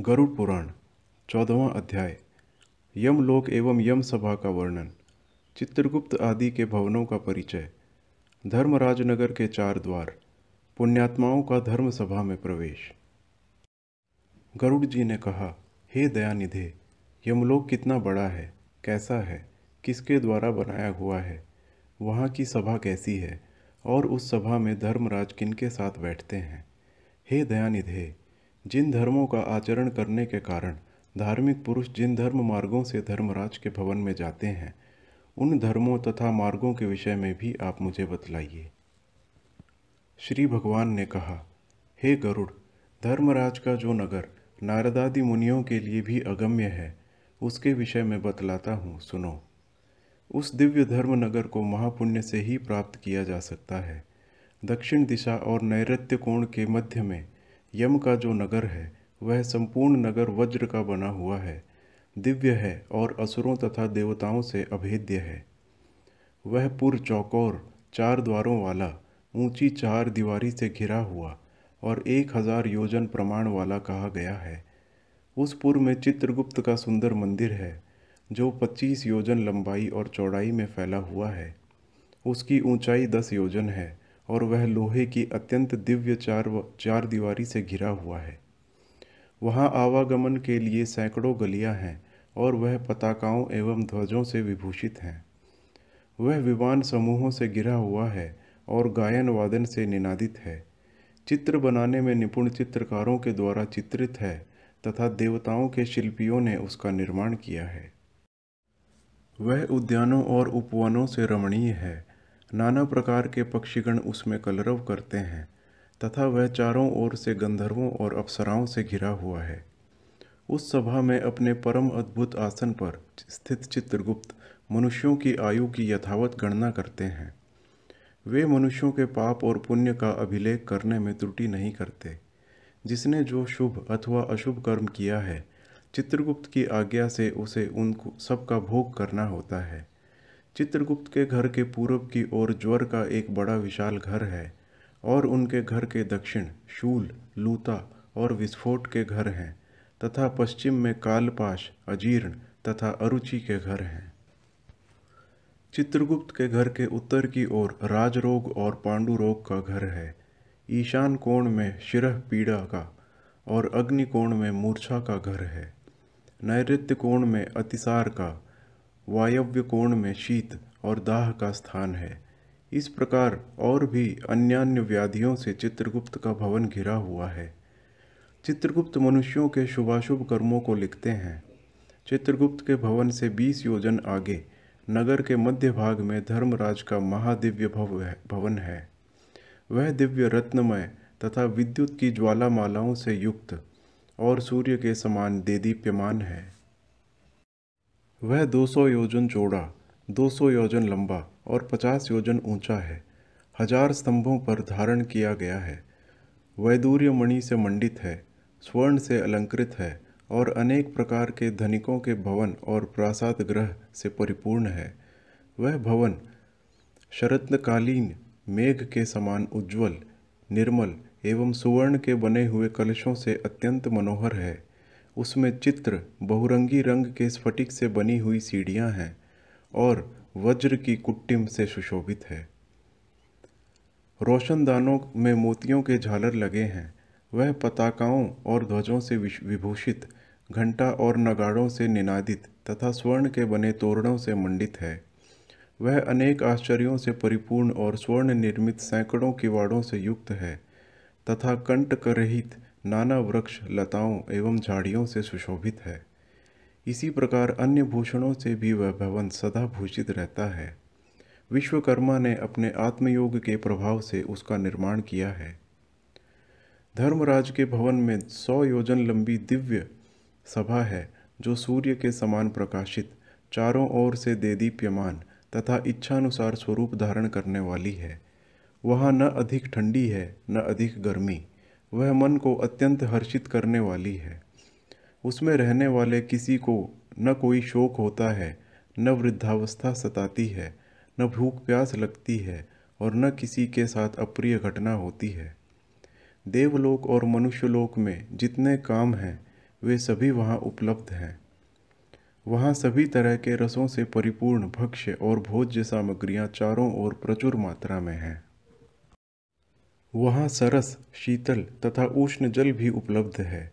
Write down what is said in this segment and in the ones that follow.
गरुड़ पुराण, चौदहवा अध्याय यमलोक एवं यम सभा का वर्णन, चित्रगुप्त आदि के भवनों का परिचय, धर्मराजनगर के चार द्वार, पुण्यात्माओं का धर्म सभा में प्रवेश। गरुड़ जी ने कहा, हे दयानिधे, यमलोक कितना बड़ा है, कैसा है, किसके द्वारा बनाया हुआ है, वहाँ की सभा कैसी है, और उस सभा में धर्मराज किनके साथ बैठते हैं? हे दयानिधे जिन धर्मों का आचरण करने के कारण धार्मिक पुरुष जिन धर्म मार्गों से धर्मराज के भवन में जाते हैं, उन धर्मों तथा मार्गों के विषय में भी आप मुझे बतलाइए। श्री भगवान ने कहा, हे गरुड़, धर्मराज का जो नगर नारदादि मुनियों के लिए भी अगम्य है, उसके विषय में बतलाता हूँ, सुनो। उस दिव्य धर्म नगर को महापुण्य से ही प्राप्त किया जा सकता है। दक्षिण दिशा और नैऋत्य कोण के मध्य में यम का जो नगर है, वह संपूर्ण नगर वज्र का बना हुआ है। दिव्य है और असुरों तथा देवताओं से अभेद्य है। वह पुर चौकोर, चार द्वारों वाला, ऊँची चार दीवारी से घिरा हुआ और एक हज़ार योजन प्रमाण वाला कहा गया है। उस पुर में चित्रगुप्त का सुंदर मंदिर है, जो पच्चीस योजन लंबाई और चौड़ाई में फैला हुआ है। उसकी ऊंचाई दस योजन है। और वह लोहे की अत्यंत दिव्य चार चार दीवारी से घिरा हुआ है। वहाँ आवागमन के लिए सैकड़ों गलियाँ हैं और वह पताकाओं एवं ध्वजों से विभूषित हैं। वह विमान समूहों से घिरा हुआ है और गायन वादन से निनादित है। चित्र बनाने में निपुण चित्रकारों के द्वारा चित्रित है तथा देवताओं के शिल्पियों ने उसका निर्माण किया है। वह उद्यानों और उपवनों से रमणीय है नाना प्रकार के पक्षीगण उसमें कलरव करते हैं, तथा वह चारों ओर से गंधर्वों और अप्सराओं से घिरा हुआ है। उस सभा में अपने परम अद्भुत आसन पर स्थित चित्रगुप्त मनुष्यों की आयु की यथावत गणना करते हैं। वे मनुष्यों के पाप और पुण्य का अभिलेख करने में त्रुटि नहीं करते। जिसने जो शुभ अथवा अशुभ कर्म किया है, चित्रगुप्त की आज्ञा से उसे उन सबका भोग करना होता है। चित्रगुप्त के घर के पूर्व की ओर ज्वर का एक बड़ा विशाल घर है और उनके घर के दक्षिण शूल, लूता और विस्फोट के घर हैं तथा पश्चिम में कालपाश, अजीर्ण तथा अरुचि के घर हैं। चित्रगुप्त के घर के उत्तर की ओर राजरोग और पांडुरोग का घर है। ईशान कोण में शिरह पीड़ा का और अग्निकोण में मूर्छा का घर है। नैऋत्य कोण में अतिसार का वायव्य कोण में शीत और दाह का स्थान है। इस प्रकार और भी अन्यान्य व्याधियों से चित्रगुप्त का भवन घिरा हुआ है। चित्रगुप्त मनुष्यों के शुभाशुभ कर्मों को लिखते हैं। चित्रगुप्त के भवन से बीस योजन आगे, नगर के मध्य भाग में धर्मराज का महादिव्य भव भवन है। वह दिव्य रत्नमय तथा विद्युत की ज्वालामालाओं से युक्त और सूर्य के समान देदीप्यमान है। वह 200 योजन चौड़ा 200 योजन लंबा और 50 योजन ऊँचा है। हज़ार स्तंभों पर धारण किया गया है। वैदूर्य मणि से मंडित है, स्वर्ण से अलंकृत है और अनेक प्रकार के धनिकों के भवन और प्रासाद ग्रह से परिपूर्ण है। वह भवन शरत्कालीन मेघ के समान उज्ज्वल, निर्मल एवं सुवर्ण के बने हुए कलशों से अत्यंत मनोहर है। उसमें चित्र बहुरंगी रंग के स्फटिक से बनी हुई सीढ़ियाँ हैं और वज्र की कुट्टिम से सुशोभित है। रोशनदानों में मोतियों के झालर लगे हैं। वह पताकाओं और ध्वजों से विभूषित, घंटा और नगाड़ों से निनादित तथा स्वर्ण के बने तोरणों से मंडित है। वह अनेक आश्चर्यों से परिपूर्ण और स्वर्ण निर्मित सैकड़ों किवाड़ों से युक्त है तथा कंटक रहित नाना वृक्ष, लताओं एवं झाड़ियों से सुशोभित है। इसी प्रकार अन्य भूषणों से भी वह भवन सदा भूषित रहता है। विश्वकर्मा ने अपने आत्मयोग के प्रभाव से उसका निर्माण किया है। धर्मराज के भवन में सौ योजन लंबी दिव्य सभा है, जो सूर्य के समान प्रकाशित, चारों ओर से देदीप्यमान तथा इच्छानुसार स्वरूप धारण करने वाली है। वहाँ न अधिक ठंडी है, न अधिक गर्मी। वह मन को अत्यंत हर्षित करने वाली है। उसमें रहने वाले किसी को न कोई शोक होता है, न वृद्धावस्था सताती है, न भूख प्यास लगती है और न किसी के साथ अप्रिय घटना होती है। देवलोक और मनुष्यलोक में जितने काम हैं, वे सभी वहाँ उपलब्ध हैं। वहाँ सभी तरह के रसों से परिपूर्ण भक्ष्य और भोज्य सामग्रियाँ चारों ओर प्रचुर मात्रा में हैं। वहाँ सरस, शीतल तथा उष्ण जल भी उपलब्ध है।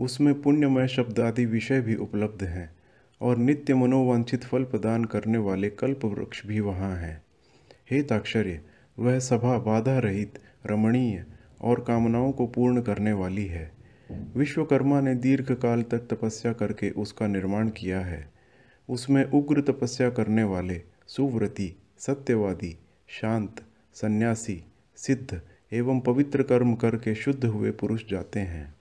उसमें पुण्यमय शब्द आदि विषय भी उपलब्ध हैं और नित्य मनोवांछित फल प्रदान करने वाले कल्प वृक्ष भी वहाँ हैं। हे ताक्षर्य, वह सभा बाधा रहित, रमणीय और कामनाओं को पूर्ण करने वाली है। विश्वकर्मा ने दीर्घ काल तक तपस्या करके उसका निर्माण किया है। उसमें उग्र तपस्या करने वाले सुव्रति, सत्यवादी, शांत, सन्यासी, सिद्ध एवं पवित्र कर्म करके शुद्ध हुए पुरुष जाते हैं।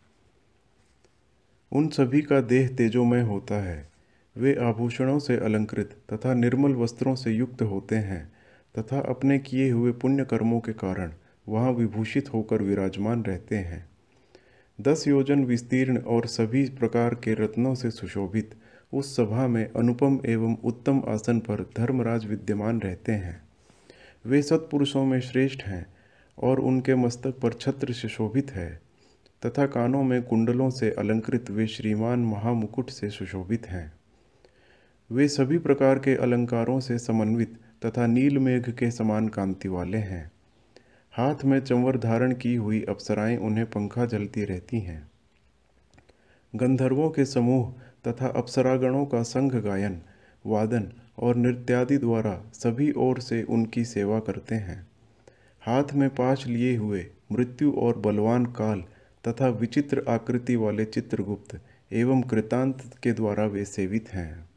उन सभी का देह तेजोमय होता है। वे आभूषणों से अलंकृत तथा निर्मल वस्त्रों से युक्त होते हैं तथा अपने किए हुए पुण्य कर्मों के कारण वहाँ विभूषित होकर विराजमान रहते हैं। दस योजन विस्तीर्ण और सभी प्रकार के रत्नों से सुशोभित उस सभा में अनुपम एवं उत्तम आसन पर धर्मराज विद्यमान रहते हैं। वे सत्पुरुषों में श्रेष्ठ हैं और उनके मस्तक पर छत्र से शोभित है, तथा कानों में कुंडलों से अलंकृत वे श्रीमान महामुकुट से सुशोभित हैं। वे सभी प्रकार के अलंकारों से समन्वित तथा नील मेघ के समान कांति वाले हैं। हाथ में चंवर धारण की हुई अप्सराएँ उन्हें पंखा जलती रहती हैं। गंधर्वों के समूह तथा अप्सरागणों का संघ गायन, वादन और नृत्यादि द्वारा सभी ओर से उनकी सेवा करते हैं। हाथ में पाश लिए हुए, मृत्यु और बलवान काल तथा विचित्र आकृति वाले चित्रगुप्त एवं कृतांत के द्वारा वे सेवित हैं।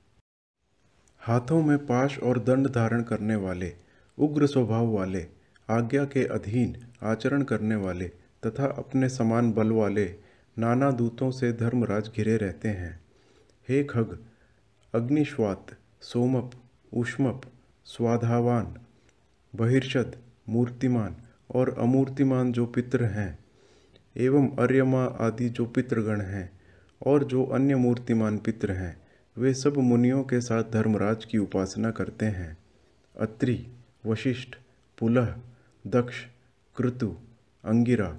हाथों में पाश और दंड धारण करने वाले, उग्र स्वभाव वाले, आज्ञा के अधीन आचरण करने वाले तथा अपने समान बल वाले नाना दूतों से धर्मराज घिरे रहते हैं। हे खग, अग्निश्वात, सोमप, उष्मप, स्वाधावान, बहिर्षद मूर्तिमान और अमूर्तिमान जो पितृ हैं, एवं अर्यमा आदि जो पितृगण हैं और जो अन्य मूर्तिमान पितृ हैं, वे सब मुनियों के साथ धर्मराज की उपासना करते हैं। अत्रि, वशिष्ठ, पुलह, दक्ष, कृतु, अंगिरा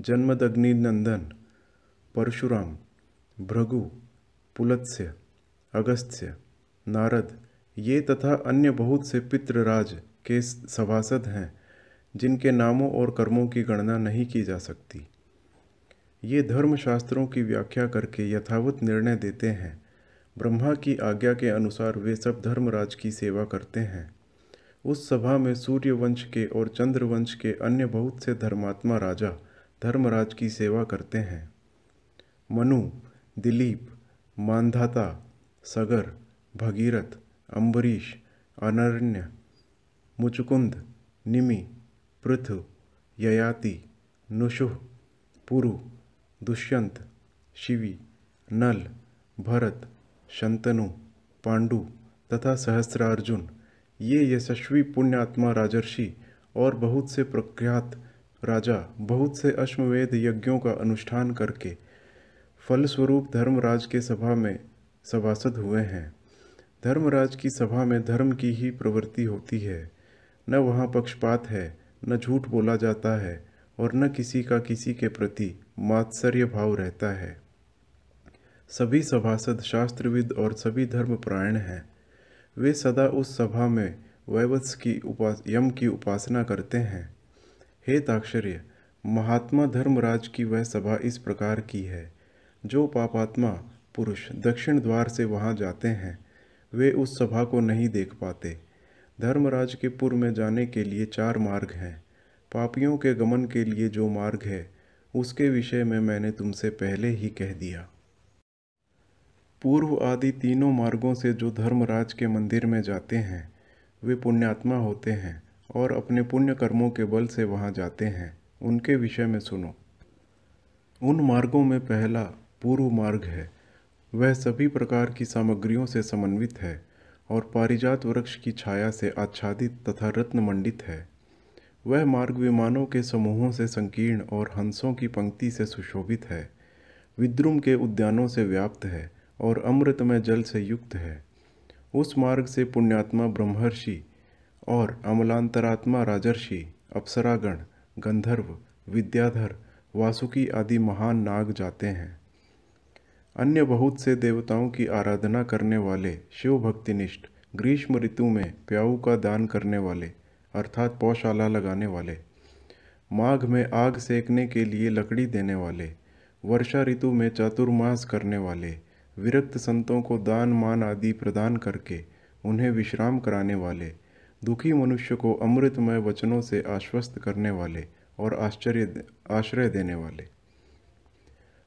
जन्मदग्निनंदन परशुराम, भृगु, पुलत्स्य, अगस्त्य, नारद, ये तथा अन्य बहुत से पितृराज के सभासद हैं। जिनके नामों और कर्मों की गणना नहीं की जा सकती। ये धर्मशास्त्रों की व्याख्या करके यथावत निर्णय देते हैं। ब्रह्मा की आज्ञा के अनुसार वे सब धर्मराज की सेवा करते हैं। उस सभा में सूर्यवंश के और चंद्रवंश के अन्य बहुत से धर्मात्मा राजा धर्मराज की सेवा करते हैं। मनु, दिलीप, मानधाता, सगर, भगीरथ, अम्बरीश अनरण्य मुचुकुंद, निमि पृथु, ययाति नुषुह पुरु, दुष्यंत, शिवी, नल, भरत, शंतनु, पांडु तथा सहस्रार्जुन। ये यशस्वी पुण्यात्मा राजर्षि और बहुत से प्रख्यात राजा, बहुत से अश्ववेद यज्ञों का अनुष्ठान करके फलस्वरूप धर्मराज के सभा में सभासद हुए हैं। धर्मराज की सभा में धर्म की ही प्रवृत्ति होती है। न वहाँ पक्षपात है न झूठ बोला जाता है और न किसी का किसी के प्रति मात्सर्य भाव रहता है। सभी सभासद शास्त्रविद और सभी धर्मपरायण हैं। वे सदा उस सभा में वैवत्स की उपास यम की उपासना करते हैं। हे ताक्षर्य, महात्मा धर्मराज की वह सभा इस प्रकार की है। जो पापात्मा पुरुष दक्षिण द्वार से वहाँ जाते हैं, वे उस सभा को नहीं देख पाते। धर्मराज के पुर में जाने के लिए चार मार्ग हैं। पापियों के गमन के लिए जो मार्ग है, उसके विषय में मैंने तुमसे पहले ही कह दिया। पूर्व आदि तीनों मार्गों से जो धर्मराज के मंदिर में जाते हैं, वे पुण्यात्मा होते हैं और अपने पुण्य कर्मों के बल से वहाँ जाते हैं। उनके विषय में सुनो। उन मार्गों में पहला पूर्व मार्ग है। वह सभी प्रकार की सामग्रियों से समन्वित है। और पारिजात वृक्ष की छाया से आच्छादित तथा रत्न मंडित है। वह मार्ग विमानों के समूहों से संकीर्ण और हंसों की पंक्ति से सुशोभित है। विद्रुम के उद्यानों से व्याप्त है और अमृतमय जल से युक्त है। उस मार्ग से पुण्यात्मा ब्रह्मर्षि और अमलांतरात्मा राजर्षि, अप्सरागण, गंधर्व, विद्याधर, वासुकी आदि महान नाग जाते हैं। अन्य बहुत से देवताओं की आराधना करने वाले शिव भक्तिनिष्ठ ग्रीष्म ऋतु में प्याऊ का दान करने वाले, अर्थात पौशाला लगाने वाले, माघ में आग सेकने के लिए लकड़ी देने वाले, वर्षा ऋतु में चातुर्मास करने वाले, विरक्त संतों को दान मान आदि प्रदान करके उन्हें विश्राम कराने वाले, दुखी मनुष्य को अमृतमय वचनों से आश्वस्त करने वाले और आश्चर्य, आश्रय देने वाले।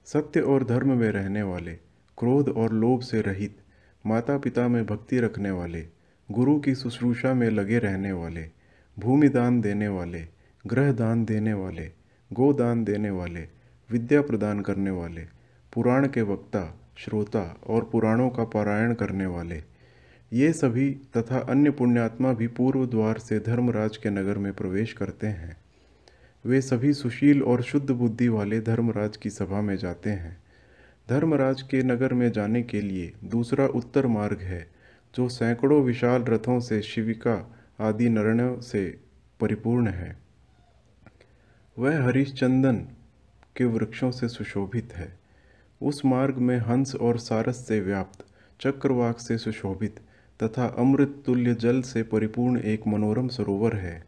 सत्य और धर्म में रहने वाले, क्रोध और लोभ से रहित माता पिता में भक्ति रखने वाले, गुरु की शुश्रूषा में लगे रहने वाले, भूमि दान देने वाले, ग्रह दान देने वाले गोदान देने वाले, विद्या प्रदान करने वाले, पुराण के वक्ता, श्रोता और पुराणों का पारायण करने वाले, ये सभी तथा अन्य पुण्यात्मा भी पूर्व द्वार से धर्मराज के नगर में प्रवेश करते हैं। वे सभी सुशील और शुद्ध बुद्धि वाले धर्मराज की सभा में जाते हैं। धर्मराज के नगर में जाने के लिए दूसरा उत्तर मार्ग है, जो सैकड़ों विशाल रथों से शिविका आदि नरणों से परिपूर्ण है। वह हरिश्चंदन के वृक्षों से सुशोभित है। उस मार्ग में हंस और सारस से व्याप्त, चक्रवाक से सुशोभित तथा अमृत तुल्य जल से परिपूर्ण एक मनोरम सरोवर है।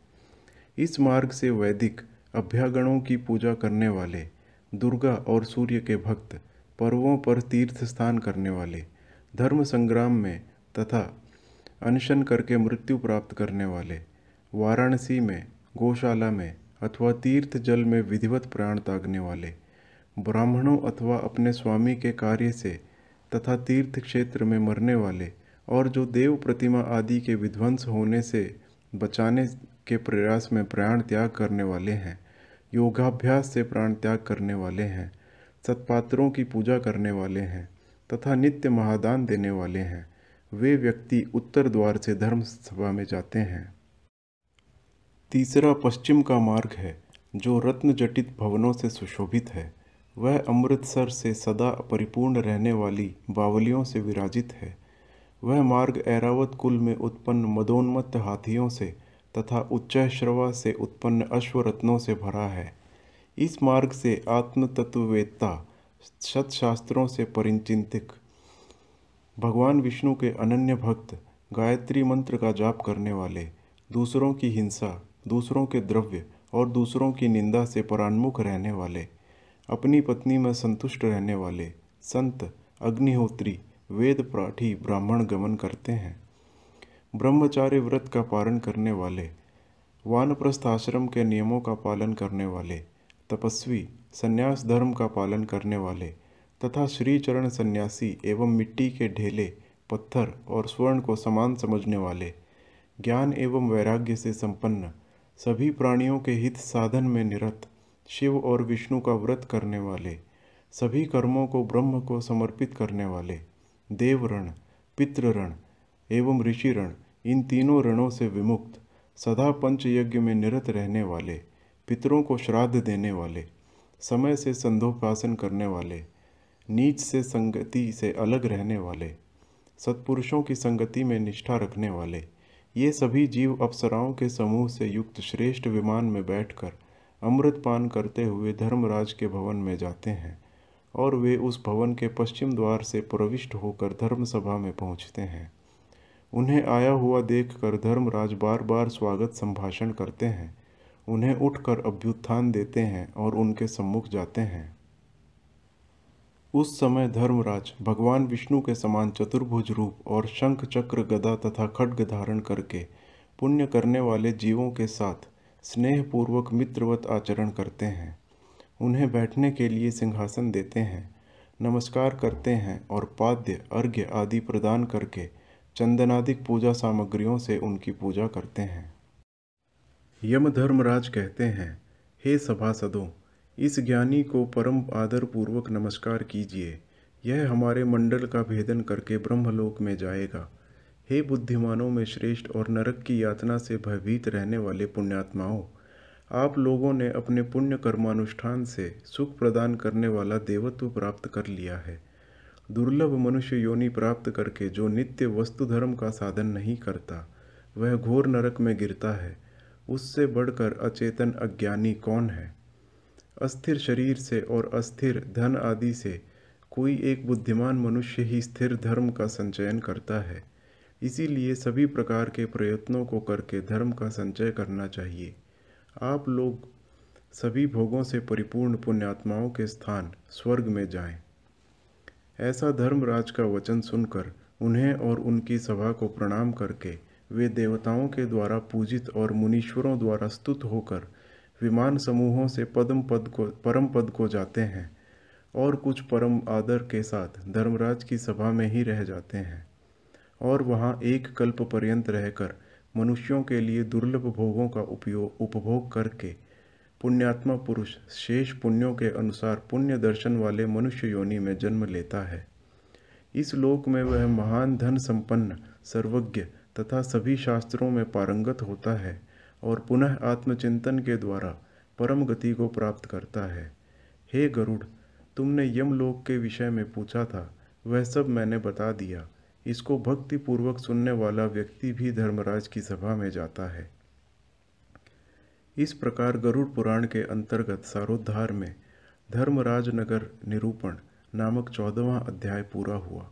इस मार्ग से वैदिक अभ्यागणों की पूजा करने वाले, दुर्गा और सूर्य के भक्त, पर्वों पर तीर्थ स्थान करने वाले, धर्म संग्राम में तथा अनशन करके मृत्यु प्राप्त करने वाले, वाराणसी में, गौशाला में अथवा तीर्थ जल में विधिवत प्राण त्यागने वाले, ब्राह्मणों अथवा अपने स्वामी के कार्य से तथा तीर्थ क्षेत्र में मरने वाले और जो देव प्रतिमा आदि के विध्वंस होने से बचाने के प्रयास में प्राण त्याग करने वाले हैं। योगाभ्यास से प्राण त्याग करने वाले हैं, सत्पात्रों की पूजा करने वाले हैं, तथा नित्य महादान देने वाले हैं। वे व्यक्ति उत्तर द्वार से धर्म सभा में जाते हैं। तीसरा पश्चिम का मार्ग है, जो रत्न जटित भवनों से सुशोभित है। वह अमृतसर से सदा परिपूर्ण रहने वाली बावलियों से विराजित है। वह मार्ग ऐरावत कुल में उत्पन्न मदोन्मत्त हाथियों से तथा उच्चश्रवा से उत्पन्न अश्वरत्नों से भरा है। इस मार्ग से आत्म तत्ववेत्ता सतशास्त्रों से परिचिंतिक भगवान विष्णु के अनन्य भक्त गायत्री मंत्र का जाप करने वाले, दूसरों की हिंसा, दूसरों के द्रव्य और दूसरों की निंदा से परान्मुख रहने वाले, अपनी पत्नी में संतुष्ट रहने वाले, संत, अग्निहोत्री, वेद पाठी ब्राह्मण गमन करते हैं। ब्रह्मचार्य व्रत का पालन करने वाले, वानप्रस्थ आश्रम के नियमों का पालन करने वाले, तपस्वी संन्यास धर्म का पालन करने वाले तथा श्रीचरण सन्यासी एवं मिट्टी के ढेले, पत्थर और स्वर्ण को समान समझने वाले, ज्ञान एवं वैराग्य से संपन्न, सभी प्राणियों के हित साधन में निरत, शिव और विष्णु का व्रत करने वाले, सभी कर्मों को ब्रह्म को समर्पित करने वाले, देवरण, पितृरण एवं ऋषिरण इन तीनों ऋणों से विमुक्त, सदा पंच यज्ञ में निरत रहने वाले, पितरों को श्राद्ध देने वाले, समय से संधोपासन करने वाले, नीच से संगति से अलग रहने वाले, सत्पुरुषों की संगति में निष्ठा रखने वाले, ये सभी जीव अप्सराओं के समूह से युक्त श्रेष्ठ विमान में बैठकर अमृत पान करते हुए धर्मराज के भवन में जाते हैं और वे उस भवन के पश्चिम द्वार से प्रविष्ट होकर धर्मसभा में पहुँचते हैं। उन्हें आया हुआ देखकर धर्मराज बार बार स्वागत संभाषण करते हैं। उन्हें उठकर अभ्युत्थान देते हैं और उनके सम्मुख जाते हैं। उस समय धर्मराज भगवान विष्णु के समान चतुर्भुज रूप और शंख चक्र गदा तथा खड्ग धारण करके पुण्य करने वाले जीवों के साथ स्नेहपूर्वक मित्रवत आचरण करते हैं। उन्हें बैठने के लिए सिंहासन देते हैं, नमस्कार करते हैं और पाद्य, अर्घ्य आदि प्रदान करके चंदनादिक पूजा सामग्रियों से उनकी पूजा करते हैं। यम धर्मराज कहते हैं, हे सभासदों, इस ज्ञानी को परम आदर पूर्वक नमस्कार कीजिए। यह हमारे मंडल का भेदन करके ब्रह्मलोक में जाएगा। हे बुद्धिमानों में श्रेष्ठ और नरक की यातना से भयभीत रहने वाले पुण्यात्माओं, आप लोगों ने अपने पुण्य कर्मानुष्ठान से सुख प्रदान करने वाला देवत्व प्राप्त कर लिया है। दुर्लभ मनुष्य योनि प्राप्त करके जो नित्य वस्तु धर्म का साधन नहीं करता, वह घोर नरक में गिरता है। उससे बढ़कर अचेतन अज्ञानी कौन है? अस्थिर शरीर से और अस्थिर धन आदि से कोई एक बुद्धिमान मनुष्य ही स्थिर धर्म का संचयन करता है। इसीलिए सभी प्रकार के प्रयत्नों को करके धर्म का संचय करना चाहिए। आप लोग सभी भोगों से परिपूर्ण पुण्यात्माओं के स्थान स्वर्ग में जाएँ। ऐसा धर्मराज का वचन सुनकर, उन्हें और उनकी सभा को प्रणाम करके, वे देवताओं के द्वारा पूजित और मुनीश्वरों द्वारा स्तुत होकर, विमान समूहों से पदम पद को, परम पद को जाते हैं और कुछ परम आदर के साथ धर्मराज की सभा में ही रह जाते हैं। और वहाँ एक कल्प पर्यंत रहकर मनुष्यों के लिए दुर्लभ भोगों का उपयोग उपभोग करके पुण्यात्मा पुरुष शेष पुण्यों के अनुसार पुण्य दर्शन वाले मनुष्य योनि में जन्म लेता है। इस लोक में वह महान धन संपन्न, सर्वज्ञ तथा सभी शास्त्रों में पारंगत होता है और पुनः आत्मचिंतन के द्वारा परम गति को प्राप्त करता है। हे गरुड़, तुमने यमलोक के विषय में पूछा था, वह सब मैंने बता दिया। इसको भक्तिपूर्वक सुनने वाला व्यक्ति भी धर्मराज की सभा में जाता है। इस प्रकार गरुड़ पुराण के अंतर्गत सारोद्धार में धर्मराज नगर निरूपण नामक चौदहवा अध्याय पूरा हुआ।